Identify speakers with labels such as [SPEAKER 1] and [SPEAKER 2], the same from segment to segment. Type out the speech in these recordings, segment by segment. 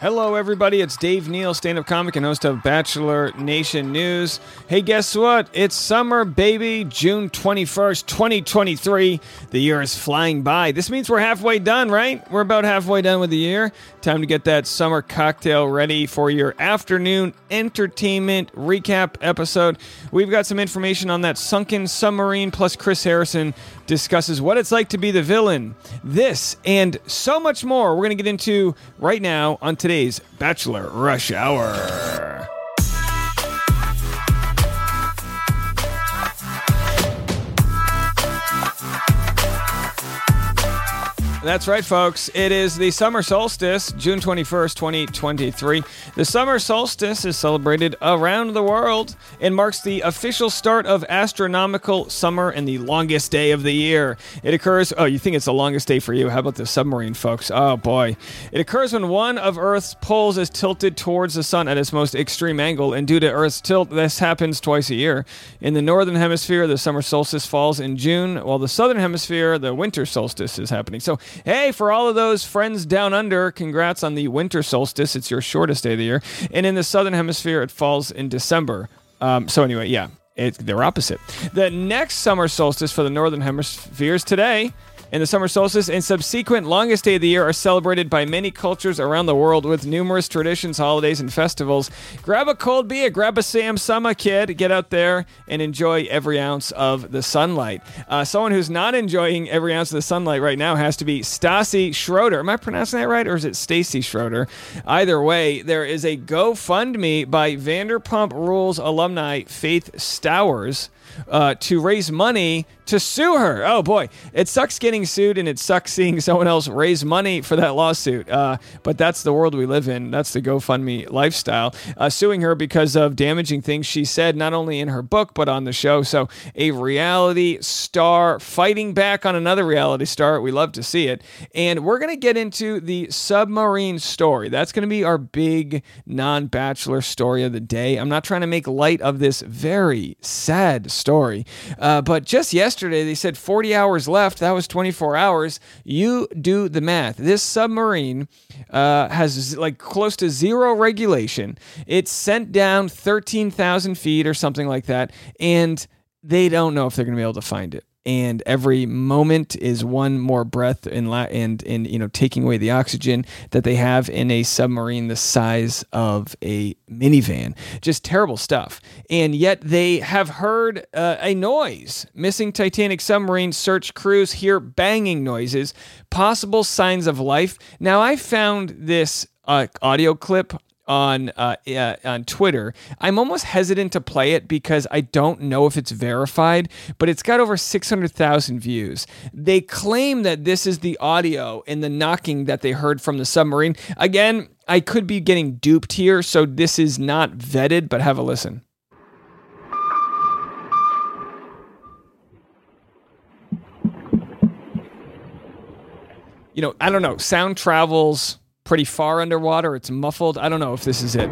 [SPEAKER 1] Hello, everybody. It's Dave Neal, stand up comic and host of Bachelor Nation News. Hey, guess what? It's summer, baby. June 21st, 2023. The year is flying by. This means we're halfway done, right? We're about halfway done with the year. Time to get that summer cocktail ready for your afternoon entertainment recap episode. We've got some information on that sunken submarine, plus, Chris Harrison discusses what it's like to be the villain. This and so much more we're going to get into right now on Bachelor Rush Hour. That's right, folks. It is the summer solstice, June 21st, 2023. The summer solstice is celebrated around the world and marks the official start of astronomical summer and the longest day of the year. It occurs, oh, you think it's the longest day for you? How about the submarine, folks? Oh, boy. It occurs when one of Earth's poles is tilted towards the sun at its most extreme angle, and due to Earth's tilt, this happens twice a year. In the northern hemisphere, the summer solstice falls in June, while the southern hemisphere, the winter solstice is happening. So, Hey, for all of those friends down under, congrats on the winter solstice. It's your shortest day of the year. And in the southern hemisphere, it falls in December. Um, so, anyway, yeah, it, they're opposite. The next summer solstice for the northern hemisphere is today and the summer solstice and subsequent longest day of the year are celebrated by many cultures around the world with numerous traditions, holidays, and festivals. Grab a cold beer, grab a Sam Summer kid, get out there and enjoy every ounce of the sunlight. Uh, someone who's not enjoying every ounce of the sunlight right now has to be Stassi Schroeder. Am I pronouncing that right, or is it Stacy Schroeder? Either way, there is a GoFundMe by Vanderpump Rules alumni Faith Stowers uh, to raise money to sue her. Oh boy, it sucks getting sued and it sucks seeing someone else raise money for that lawsuit. Uh, but that's the world we live in. That's the GoFundMe lifestyle. Uh, suing her because of damaging things she said, not only in her book, but on the show. So a reality star fighting back on another reality star. We love to see it. And we're going to get into the submarine story. That's going to be our big non bachelor story of the day. I'm not trying to make light of this very sad story, uh, but just yesterday, they said 40 hours left. That was 24 hours. You do the math. This submarine uh, has like close to zero regulation. It's sent down 13,000 feet or something like that, and they don't know if they're going to be able to find it and every moment is one more breath and la- and and you know taking away the oxygen that they have in a submarine the size of a minivan. Just terrible stuff. And yet they have heard uh, a noise. Missing titanic submarine search crews hear banging noises possible signs of life. Now i found this uh, audio clip on uh, uh, on Twitter. I'm almost hesitant to play it because I don't know if it's verified, but it's got over 600,000 views. They claim that this is the audio and the knocking that they heard from the submarine. Again, I could be getting duped here, so this is not vetted, but have a listen. You know, I don't know. Sound travels pretty far underwater. It's muffled. I don't know if this is it.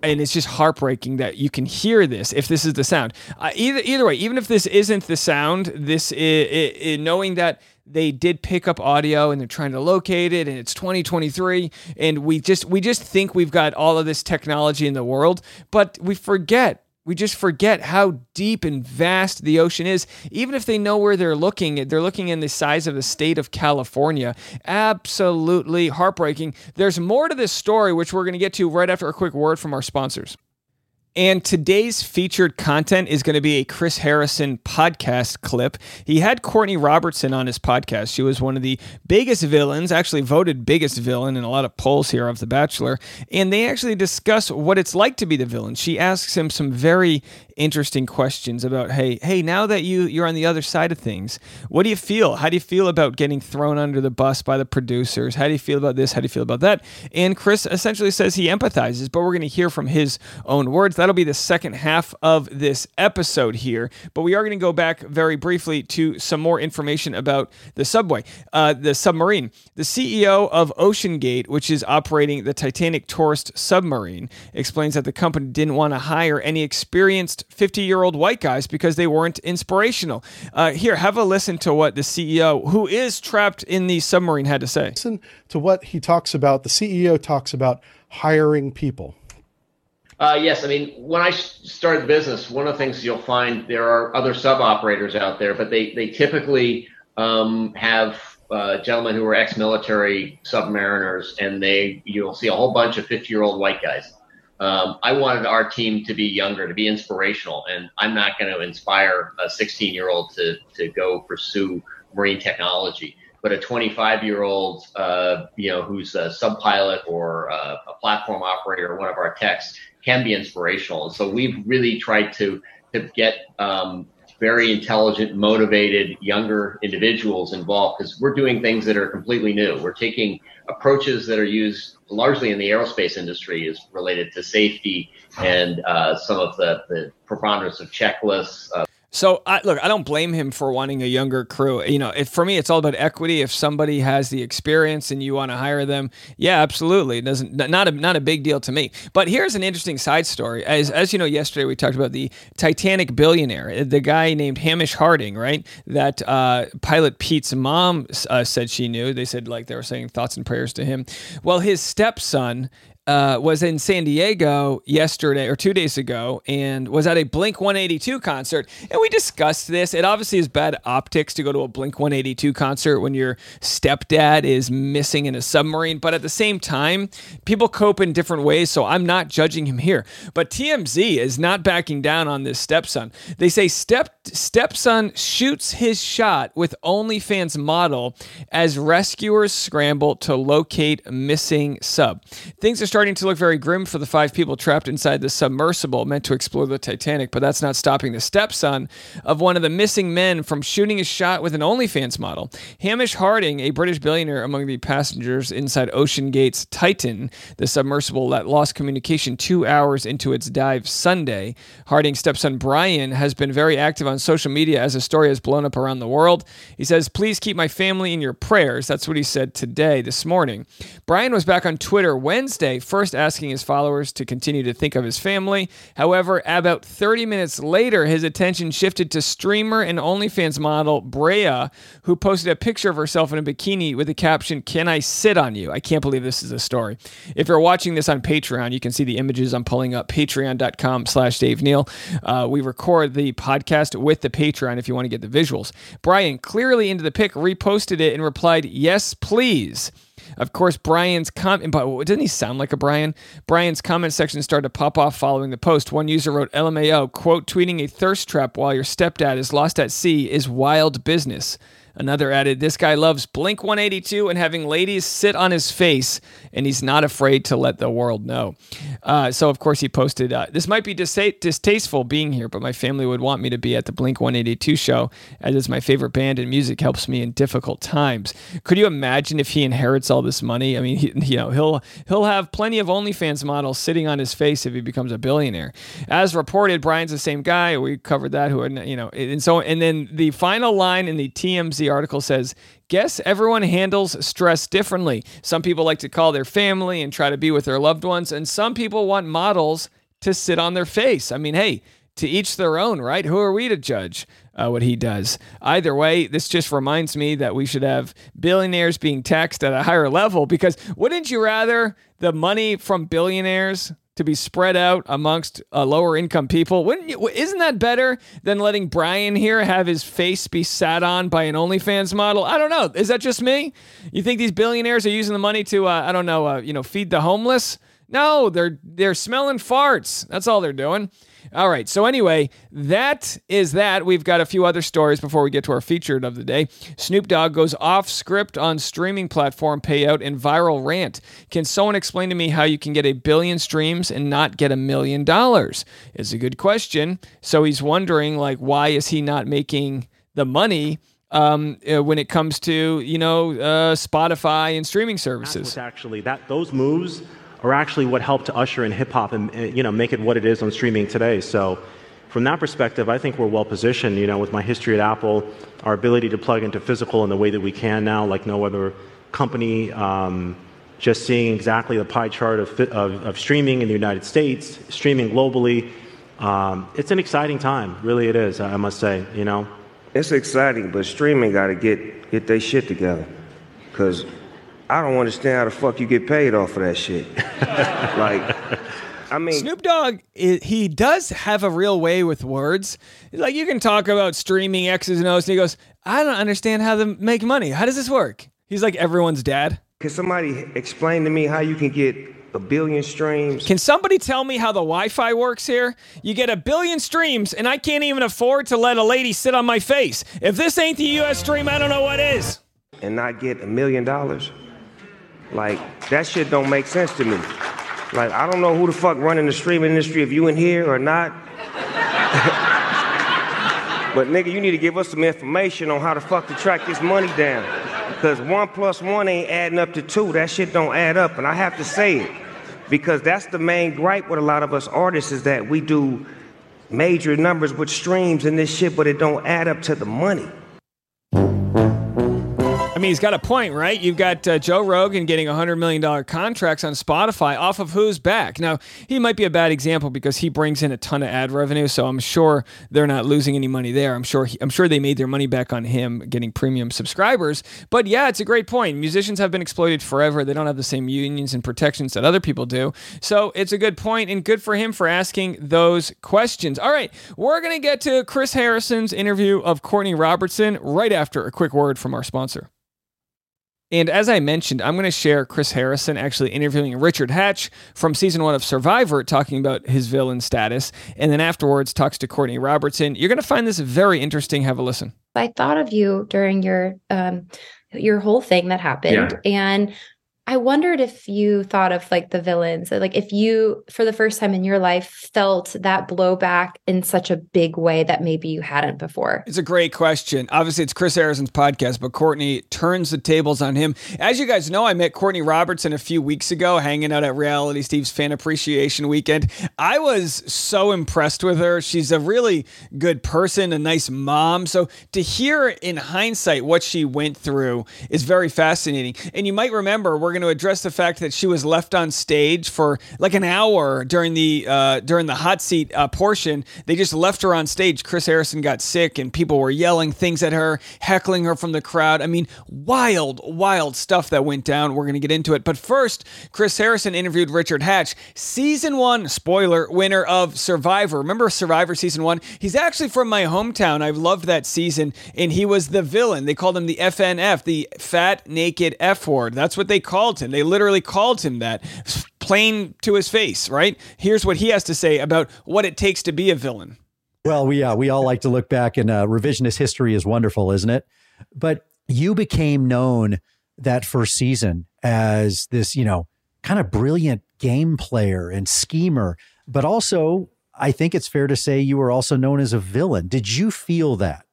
[SPEAKER 1] and it's just heartbreaking that you can hear this if this is the sound. Uh, either either way, even if this isn't the sound, this is, knowing that they did pick up audio and they're trying to locate it and it's 2023 and we just we just think we've got all of this technology in the world, but we forget we just forget how deep and vast the ocean is. Even if they know where they're looking, they're looking in the size of the state of California. Absolutely heartbreaking. There's more to this story, which we're going to get to right after a quick word from our sponsors. And today's featured content is going to be a Chris Harrison podcast clip. He had Courtney Robertson on his podcast. She was one of the biggest villains, actually voted biggest villain in a lot of polls here of The Bachelor. And they actually discuss what it's like to be the villain. She asks him some very interesting questions about, hey, hey, now that you you're on the other side of things, what do you feel? How do you feel about getting thrown under the bus by the producers? How do you feel about this? How do you feel about that? And Chris essentially says he empathizes, but we're going to hear from his own words That'll be the second half of this episode here. But we are going to go back very briefly to some more information about the subway, uh, the submarine. The CEO of OceanGate, which is operating the Titanic tourist submarine, explains that the company didn't want to hire any experienced 50 year old white guys because they weren't inspirational. Uh, here, have a listen to what the CEO, who is trapped in the submarine, had to say.
[SPEAKER 2] Listen to what he talks about. The CEO talks about hiring people.
[SPEAKER 3] Uh, yes, I mean when I started the business, one of the things you'll find there are other sub operators out there, but they they typically um, have uh, gentlemen who are ex-military submariners, and they you'll see a whole bunch of 50-year-old white guys. Um, I wanted our team to be younger, to be inspirational, and I'm not going to inspire a 16-year-old to to go pursue marine technology. But a 25-year-old, uh, you know, who's a sub pilot or uh, a platform operator, one of our techs, can be inspirational. So we've really tried to to get um, very intelligent, motivated, younger individuals involved because we're doing things that are completely new. We're taking approaches that are used largely in the aerospace industry is related to safety and uh, some of the, the preponderance of checklists, uh,
[SPEAKER 1] so I, look, I don't blame him for wanting a younger crew. You know, for me, it's all about equity. If somebody has the experience and you want to hire them, yeah, absolutely. It doesn't not a not a big deal to me. But here's an interesting side story. As as you know, yesterday we talked about the Titanic billionaire, the guy named Hamish Harding, right? That uh, pilot Pete's mom uh, said she knew. They said like they were saying thoughts and prayers to him. Well, his stepson uh, was in San Diego yesterday or two days ago and was at a Blink 182 concert. And we discussed this. It obviously is bad optics to go to a Blink 182 concert when your stepdad is missing in a submarine. But at the same time, people cope in different ways. So I'm not judging him here. But TMZ is not backing down on this stepson. They say step stepson shoots his shot with OnlyFans model as rescuers scramble to locate missing sub. Things are starting starting to look very grim for the five people trapped inside the submersible meant to explore the Titanic, but that's not stopping the stepson of one of the missing men from shooting a shot with an OnlyFans model. Hamish Harding, a British billionaire among the passengers inside OceanGate's Titan, the submersible that lost communication two hours into its dive Sunday. Harding's stepson Brian has been very active on social media as the story has blown up around the world. He says, Please keep my family in your prayers. That's what he said today, this morning. Brian was back on Twitter Wednesday first asking his followers to continue to think of his family. However, about 30 minutes later, his attention shifted to streamer and OnlyFans model Brea, who posted a picture of herself in a bikini with the caption, Can I sit on you? I can't believe this is a story. If you're watching this on Patreon, you can see the images I'm pulling up, patreon.com slash Dave Neal. Uh, we record the podcast with the Patreon if you want to get the visuals. Brian, clearly into the pic, reposted it and replied, Yes, please. Of course, Brian's comment, but doesn't he sound like a Brian? Brian's comment section started to pop off following the post. One user wrote, LMAO, quote, tweeting a thirst trap while your stepdad is lost at sea is wild business. Another added, This guy loves Blink 182 and having ladies sit on his face, and he's not afraid to let the world know. Uh, so, of course, he posted, uh, This might be dis- distasteful being here, but my family would want me to be at the Blink 182 show, as it's my favorite band and music helps me in difficult times. Could you imagine if he inherits all this money? I mean, he, you know, he'll he'll have plenty of OnlyFans models sitting on his face if he becomes a billionaire. As reported, Brian's the same guy. We covered that. Who, you know, and so, and then the final line in the TMZ article says, Guess everyone handles stress differently. Some people like to call their family and try to be with their loved ones, and some people want models to sit on their face. I mean, hey, to each their own, right? Who are we to judge uh, what he does? Either way, this just reminds me that we should have billionaires being taxed at a higher level because wouldn't you rather the money from billionaires to be spread out amongst uh, lower income people. Wouldn't you, isn't that better than letting Brian here have his face be sat on by an OnlyFans model? I don't know. Is that just me? You think these billionaires are using the money to uh, I don't know, uh, you know, feed the homeless? No, they're they're smelling farts. That's all they're doing. All right. So, anyway, that is that. We've got a few other stories before we get to our featured of the day. Snoop Dogg goes off script on streaming platform payout and viral rant. Can someone explain to me how you can get a billion streams and not get a million dollars? Is a good question. So, he's wondering, like, why is he not making the money? Um, uh, when it comes to you know uh, Spotify and streaming services,
[SPEAKER 4] actually that those moves are actually what helped to usher in hip hop and you know make it what it is on streaming today. So from that perspective, I think we're well positioned. You know, with my history at Apple, our ability to plug into physical in the way that we can now, like no other company. Um, just seeing exactly the pie chart of, of, of, streaming in the United States, streaming globally. Um, it's an exciting time, really. It is. I must say. You know,
[SPEAKER 5] it's exciting, but streaming got to get get their shit together, because I don't understand how the fuck you get paid off of that shit. like, I mean,
[SPEAKER 1] Snoop Dogg, he does have a real way with words. Like, you can talk about streaming X's and O's, and he goes, I don't understand how to make money. How does this work? He's like everyone's dad.
[SPEAKER 5] Can somebody explain to me how you can get a billion streams?
[SPEAKER 1] Can somebody tell me how the Wi Fi works here? You get a billion streams, and I can't even afford to let a lady sit on my face. If this ain't the US stream, I don't know what is.
[SPEAKER 5] And not get a million dollars? Like, that shit don't make sense to me. Like, I don't know who the fuck running the streaming industry, if you in here or not. but nigga, you need to give us some information on how the fuck to track this money down. Because one plus one ain't adding up to two. That shit don't add up. And I have to say it. Because that's the main gripe with a lot of us artists is that we do major numbers with streams and this shit, but it don't add up to the money.
[SPEAKER 1] I mean, he's got a point, right? You've got uh, Joe Rogan getting $100 million contracts on Spotify off of whose back? Now, he might be a bad example because he brings in a ton of ad revenue, so I'm sure they're not losing any money there. I'm sure he, I'm sure they made their money back on him getting premium subscribers. But yeah, it's a great point. Musicians have been exploited forever. They don't have the same unions and protections that other people do. So it's a good point and good for him for asking those questions. All right, we're going to get to Chris Harrison's interview of Courtney Robertson right after a quick word from our sponsor. And as I mentioned, I'm going to share Chris Harrison actually interviewing Richard Hatch from season one of Survivor, talking about his villain status. And then afterwards, talks to Courtney Robertson. You're going to find this very interesting. Have a listen.
[SPEAKER 6] I thought of you during your um, your whole thing that happened, yeah. and I wondered if you thought of like the villains, like if you, for the first time in your life, felt that blowback in such a big way that maybe you hadn't before.
[SPEAKER 1] It's a great question. Obviously, it's Chris Harrison's podcast, but Courtney turns the tables on him. As you guys know, I met Courtney Robertson a few weeks ago, hanging out at Reality Steve's Fan Appreciation Weekend. I was so impressed with her. She's a really good person, a nice mom. So to hear in hindsight what she went through is very fascinating. And you might remember, we're going to address the fact that she was left on stage for like an hour during the uh, during the hot seat uh, portion. They just left her on stage. Chris Harrison got sick, and people were yelling things at her, heckling her from the crowd. I mean, wild, wild stuff that went down. We're gonna get into it, but first, Chris Harrison interviewed Richard Hatch, season one spoiler winner of Survivor. Remember Survivor season one? He's actually from my hometown. I loved that season, and he was the villain. They called him the FNF, the fat naked F word. That's what they called called him. They literally called him that, plain to his face, right? Here's what he has to say about what it takes to be a villain.
[SPEAKER 7] Well, we uh, we all like to look back, and uh, revisionist history is wonderful, isn't it? But you became known that first season as this, you know, kind of brilliant game player and schemer, but also I think it's fair to say you were also known as a villain. Did you feel that?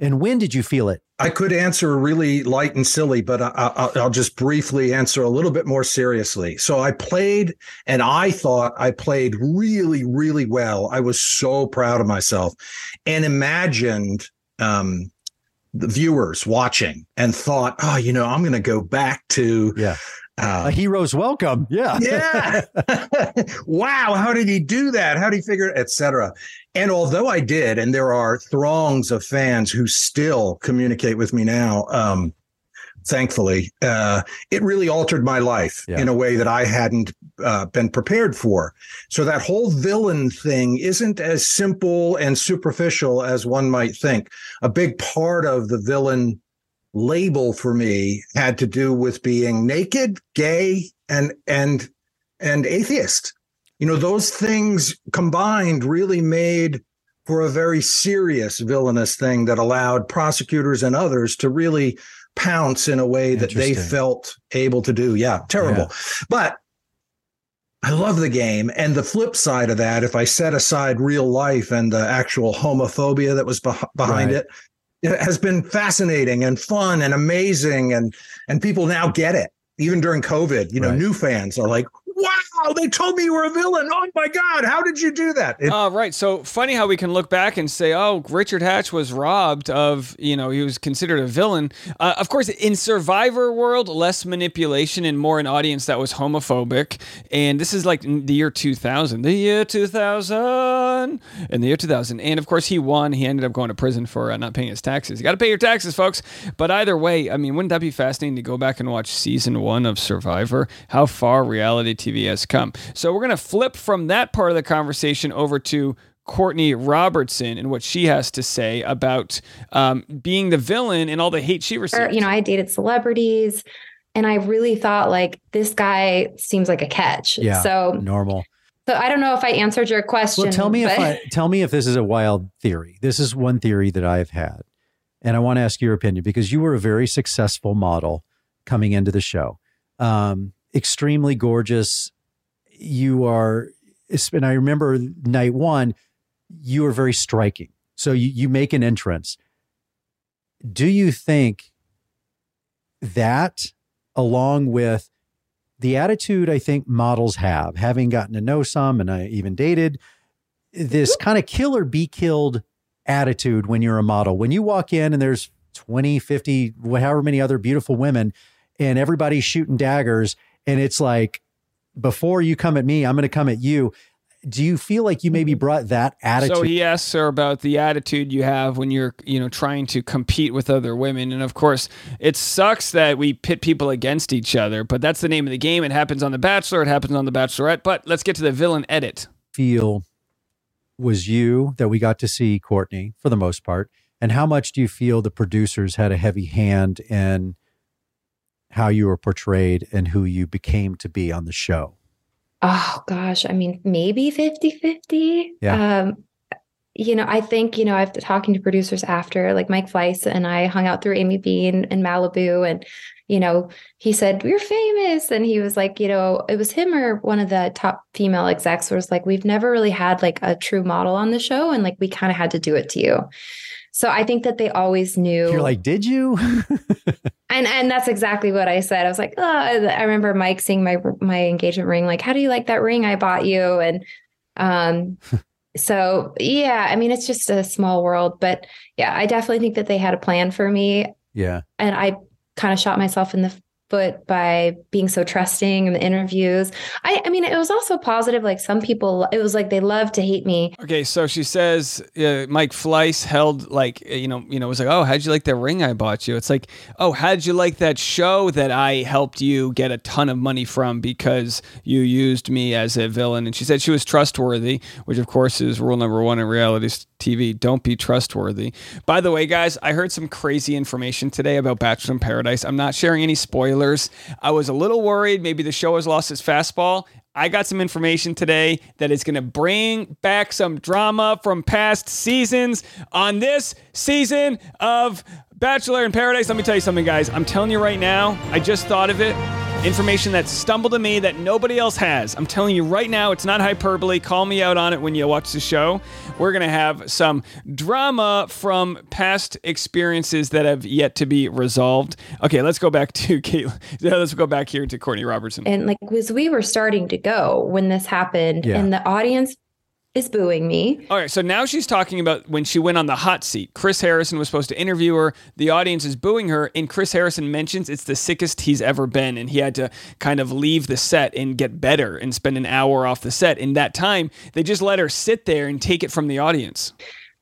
[SPEAKER 7] And when did you feel it?
[SPEAKER 8] I could answer really light and silly, but I, will just briefly answer a little bit more seriously. So I played, and I thought I played really, really well. I was so proud of myself, and imagined um, the viewers watching and thought, oh, you know, I'm going to go back to
[SPEAKER 7] yeah. Uh, a hero's welcome. Yeah.
[SPEAKER 8] Yeah. wow. How did he do that? How did he figure it, etc. And although I did, and there are throngs of fans who still communicate with me now, um, thankfully, uh, it really altered my life yeah. in a way that I hadn't uh, been prepared for. So that whole villain thing isn't as simple and superficial as one might think. A big part of the villain label for me had to do with being naked, gay, and and and atheist. You know, those things combined really made for a very serious villainous thing that allowed prosecutors and others to really pounce in a way that they felt able to do. Yeah, terrible. Yeah. But I love the game. And the flip side of that, if I set aside real life and the actual homophobia that was beh- behind right. it, it has been fascinating and fun and amazing and and people now get it even during covid you know right. new fans are like wow, they told me you were a villain. Oh my God, how did you do that?
[SPEAKER 1] It, uh, right. So funny how we can look back and say, oh, Richard Hatch was robbed of, you know, he was considered a villain. Uh, of course, in Survivor world, less manipulation and more an audience that was homophobic. And this is like the year 2000, the year 2000, in the year 2000. And of course, he won. He ended up going to prison for uh, not paying his taxes. You got to pay your taxes, folks. But either way, I mean, wouldn't that be fascinating to go back and watch season one of Survivor? How far reality TV has come. So we're going to flip from that part of the conversation over to Courtney Robertson and what she has to say about um, being the villain and all the hate she received.
[SPEAKER 6] You know, I dated celebrities and I really thought like this guy seems like a catch.
[SPEAKER 7] Yeah.
[SPEAKER 6] So
[SPEAKER 7] normal.
[SPEAKER 6] So I don't know if I answered your question.
[SPEAKER 7] Well, tell me but... if I tell me if this is a wild theory. This is one theory that I've had. And I want to ask your opinion because you were a very successful model coming into the show. Um, extremely gorgeous. You are, and I remember night one, you were very striking. So you, you make an entrance. Do you think that, along with the attitude I think models have, having gotten to know some and I even dated, this kind of kill or be killed attitude when you're a model, when you walk in and there's 20, 50, however many other beautiful women, and everybody's shooting daggers and it's like before you come at me i'm going to come at you. Do you feel like you maybe mm-hmm. brought that attitude
[SPEAKER 1] so he asks her about the attitude you have when you're you know trying to compete with other women. And of course it sucks that we pit people against each other but that's the name of the game. It happens on the bachelor it happens on the bachelorette. But let's get to the villain edit.
[SPEAKER 7] Feel was you that we got to see courtney for the most part. And how much do you feel the producers had a heavy hand in how you were portrayed and who you became to be on the show?
[SPEAKER 6] Oh gosh, I mean, maybe 50-50.
[SPEAKER 7] Yeah. Um,
[SPEAKER 6] you know, I think, you know, I've talking to producers after, like Mike Fleiss and I hung out through Amy Bean in Malibu and you know, he said, We're famous. And he was like, you know, it was him or one of the top female execs was like, We've never really had like a true model on the show. And like, we kind of had to do it to you. So I think that they always knew.
[SPEAKER 7] You're like, did you?
[SPEAKER 6] and and that's exactly what I said. I was like, oh, I remember Mike seeing my my engagement ring. Like, how do you like that ring I bought you? And um, so yeah, I mean, it's just a small world, but yeah, I definitely think that they had a plan for me.
[SPEAKER 7] Yeah,
[SPEAKER 6] and I kind of shot myself in the but by being so trusting in the interviews. I, I mean, it was also positive. Like some people, it was like they love to hate me.
[SPEAKER 1] Okay, so she says uh, Mike Fleiss held like you know, you know, was like, oh, how'd you like the ring I bought you? It's like, oh, how'd you like that show that I helped you get a ton of money from because you used me as a villain? And she said she was trustworthy, which of course is rule number one in reality TV. Don't be trustworthy. By the way, guys, I heard some crazy information today about Bachelor in Paradise. I'm not sharing any spoilers. I was a little worried maybe the show has lost its fastball. I got some information today that is going to bring back some drama from past seasons on this season of Bachelor in Paradise. Let me tell you something, guys. I'm telling you right now, I just thought of it information that stumbled to me that nobody else has. I'm telling you right now, it's not hyperbole. Call me out on it when you watch the show. We're going to have some drama from past experiences that have yet to be resolved. Okay, let's go back to Caitlin. Let's go back here to Courtney Robertson.
[SPEAKER 6] And like, as we were starting to go when this happened, yeah. and the audience is booing me.
[SPEAKER 1] All right, so now she's talking about when she went on the hot seat. Chris Harrison was supposed to interview her. The audience is booing her, and Chris Harrison mentions it's the sickest he's ever been, and he had to kind of leave the set and get better and spend an hour off the set. In that time, they just let her sit there and take it from the audience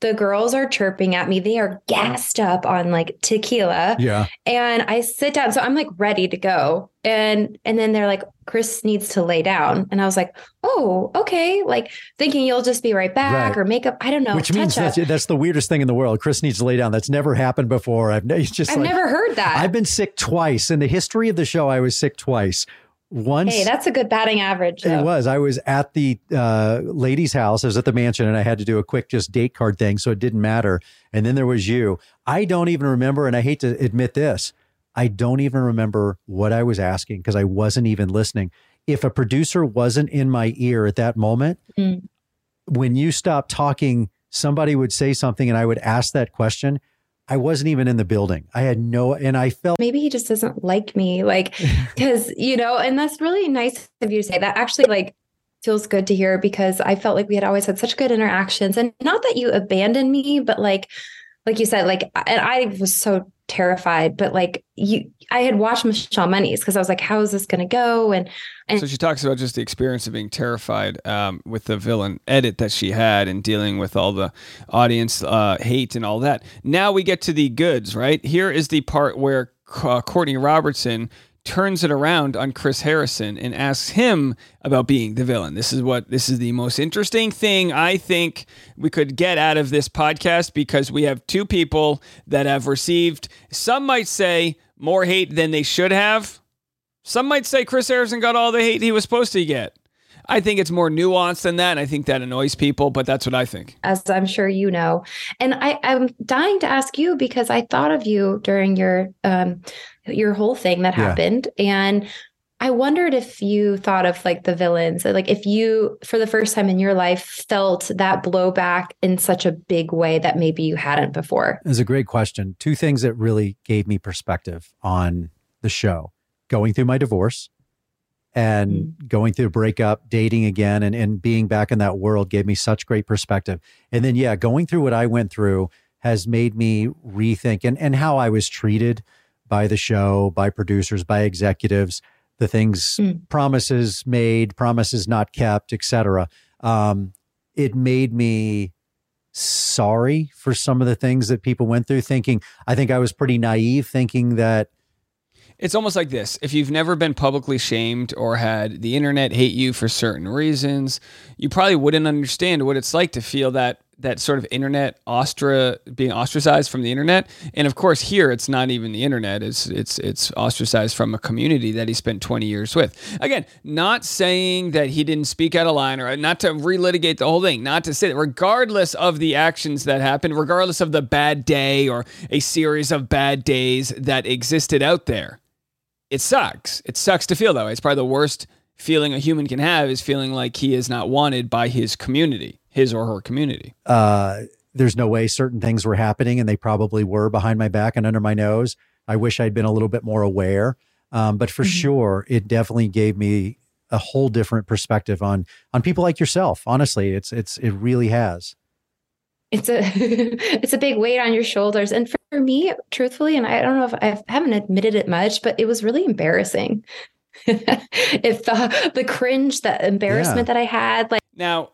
[SPEAKER 6] the girls are chirping at me. They are mm-hmm. gassed up on like tequila.
[SPEAKER 7] Yeah.
[SPEAKER 6] And I sit down. So I'm like ready to go. And and then they're like, Chris needs to lay down. And I was like, oh, okay. Like thinking you'll just be right back right. or makeup. I don't know.
[SPEAKER 7] Which means that's, that's, the weirdest thing in the world. Chris needs to lay down. That's never happened before. I've just
[SPEAKER 6] I've
[SPEAKER 7] like,
[SPEAKER 6] never heard that.
[SPEAKER 7] I've been sick twice. In the history of the show, I was sick twice once
[SPEAKER 6] hey that's a good batting average though.
[SPEAKER 7] it was. I was at the uh, lady's house. I was at the mansion and i had to do a quick just date card thing so it didn't matter. And then there was you. I don't even remember and i hate to admit this i don't even remember what i was asking because i wasn't even listening. If a producer wasn't in my ear at that moment mm. when you stopped talking somebody would say something and i would ask that question I wasn't even in the building. I had no, and I felt
[SPEAKER 6] maybe he just doesn't like me, like, because, you know, and that's really nice of you to say that. Actually, like, feels good to hear because I felt like we had always had such good interactions. And not that you abandoned me, but like, like you said, like, and I was so terrified, but like you, I had watched Michelle Money's because I was like, how is this going to go? And, and
[SPEAKER 1] so she talks about just the experience of being terrified um, with the villain edit that she had and dealing with all the audience uh, hate and all that. Now we get to the goods, right? Here is the part where uh, Courtney Robertson turns it around on Chris Harrison and asks him about being the villain. This is what this is the most interesting thing I think we could get out of this podcast because we have two people that have received some might say more hate than they should have. Some might say Chris Harrison got all the hate he was supposed to get. I think it's more nuanced than that. And I think that annoys people, but that's what I think.
[SPEAKER 6] As I'm sure you know. And I, I'm dying to ask you because I thought of you during your um, your whole thing that happened. And I wondered if you thought of like the villains, like if you, for the first time in your life, felt that blowback in such a big way that maybe you hadn't before.
[SPEAKER 7] It's a great question. Two things that really gave me perspective on the show going through my divorce and mm-hmm. going through a breakup, dating again, and, and being back in that world gave me such great perspective. And then, yeah, going through what I went through has made me rethink and, and how I was treated by the show, by producers, by executives, the things, mm. promises made, promises not kept, etc. Um, it made me sorry for some of the things that people went through. Thinking, I think I was pretty naive, thinking that
[SPEAKER 1] it's almost like this. If you've never been publicly shamed or had the internet hate you for certain reasons, you probably wouldn't understand what it's like to feel that that sort of internet ostra being ostracized from the internet. And of course, here it's not even the internet; it's it's it's ostracized from a community that he spent 20 years with. Again, not saying that he didn't speak out of line, or not to relitigate the whole thing. Not to say that, regardless of the actions that happened, regardless of the bad day or a series of bad days that existed out there, it sucks. It sucks to feel that way. It's probably the worst feeling a human can have is feeling like he is not wanted by his community his or her community.
[SPEAKER 7] Uh, there's no way certain things were happening, and they probably were behind my back and under my nose. I wish I'd been a little bit more aware. Um, but for mm-hmm. sure, it definitely gave me a whole different perspective on on people like yourself. Honestly, it's it's it really has.
[SPEAKER 6] It's a it's a big weight on your shoulders, and for me, truthfully, and I don't know if I haven't admitted it much, but it was really embarrassing. if the the cringe, the embarrassment yeah. that I had, like
[SPEAKER 1] now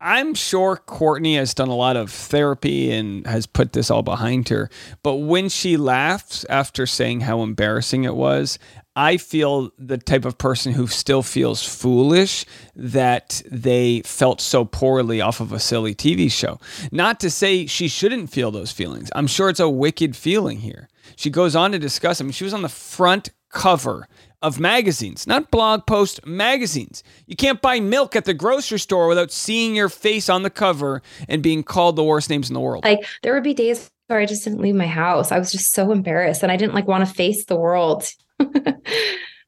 [SPEAKER 1] I'm sure Courtney has done a lot of therapy and has put this all behind her. But when she laughs after saying how embarrassing it was, I feel the type of person who still feels foolish that they felt so poorly off of a silly TV show. Not to say she shouldn't feel those feelings. I'm sure it's a wicked feeling here. She goes on to discuss. I mean, she was on the front cover of magazines, not blog post magazines. You can't buy milk at the grocery store without seeing your face on the cover and being called the worst names in the world.
[SPEAKER 6] Like there would be days where I just didn't leave my house. I was just so embarrassed and I didn't like want to face the world.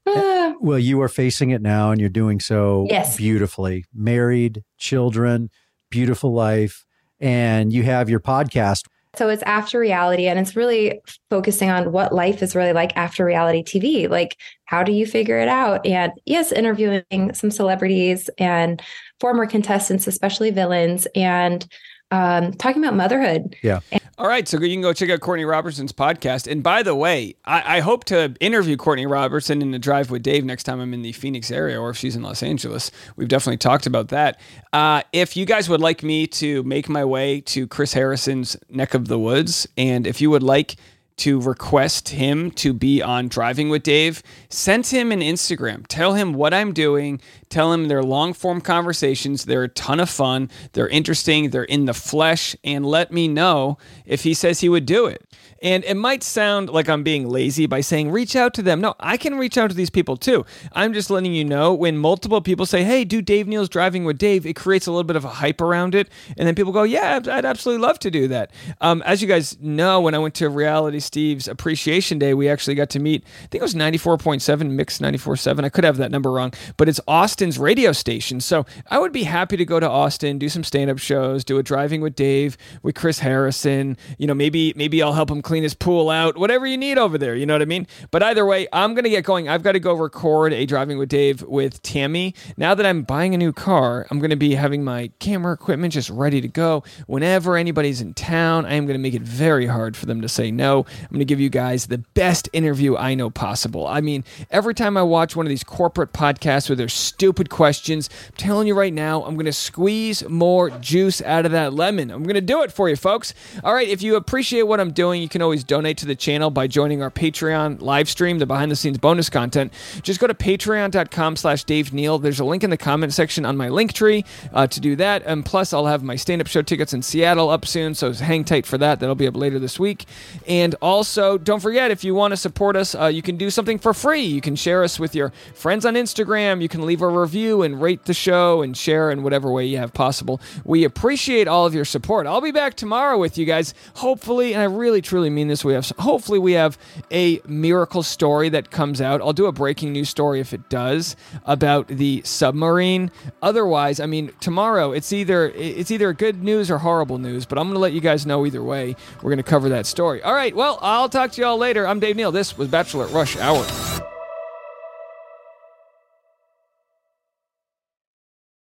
[SPEAKER 7] Ah. well, you are facing it now and you're doing so
[SPEAKER 6] yes.
[SPEAKER 7] beautifully. Married, children, beautiful life, and you have your podcast
[SPEAKER 6] so it's after reality and it's really focusing on what life is really like after reality TV. Like, how do you figure it out? And yes, interviewing some celebrities and former contestants, especially villains, and um, talking about motherhood.
[SPEAKER 7] Yeah.
[SPEAKER 6] And-
[SPEAKER 1] All right. So you can go check out Courtney Robertson's podcast. And by the way, I, I, hope to interview Courtney Robertson in the drive with Dave next time I'm in the Phoenix area or if she's in Los Angeles. We've definitely talked about that. Uh, if you guys would like me to make my way to Chris Harrison's neck of the woods, and if you would like to request him to be on Driving with Dave, send him an Instagram. Tell him what I'm doing. Tell him they're long form conversations. They're a ton of fun. They're interesting. They're in the flesh. And let me know if he says he would do it. And it might sound like I'm being lazy by saying reach out to them. No, I can reach out to these people too. I'm just letting you know when multiple people say, hey, do Dave Neal's driving with Dave, it creates a little bit of a hype around it. And then people go, yeah, I'd absolutely love to do that. Um, as you guys know, when I went to Reality Steve's Appreciation Day, we actually got to meet, I think it was 94.7, mix 94.7. I could have that number wrong, but it's Austin's radio station. So I would be happy to go to Austin, do some stand up shows, do a driving with Dave with Chris Harrison. You know, maybe maybe I'll help him clean his pool out. Whatever you need over there. You know what I mean? But either way, I'm gonna get going. I've got to go record a driving with Dave with Tammy. Now that I'm buying a new car, I'm gonna be having my camera equipment just ready to go whenever anybody's in town. I am gonna make it very hard for them to say no. I'm gonna give you guys the best interview I know possible. I mean, every time I watch one of these corporate podcasts with their stupid questions, I'm telling you right now, I'm going to squeeze more juice out of that lemon. I'm going to do it for you, folks. All right, if you appreciate what I'm doing, you can always donate to the channel by joining our Patreon live stream, the behind the scenes bonus content. Just go to patreon.com slash Dave Neal. There's a link in the comment section on my link tree uh, to do that. And plus, I'll have my stand up show tickets in Seattle up soon, so hang tight for that. That'll be up later this week. And also, don't forget, if you want to support us, uh, you can do something for free. You can share us with your friends on Instagram. You can leave a review and rate the show and share in whatever way you have possible. We appreciate all of your support. I'll be back tomorrow with you guys. Hopefully, and I really truly mean this, we have hopefully we have a miracle story that comes out. I'll do a breaking news story if it does about the submarine. Otherwise, I mean, tomorrow it's either it's either good news or horrible news, but I'm going to let you guys know either way. We're going to cover that story. All right, well, I'll talk to y'all later. I'm Dave Neal. This was Bachelor Rush Hour.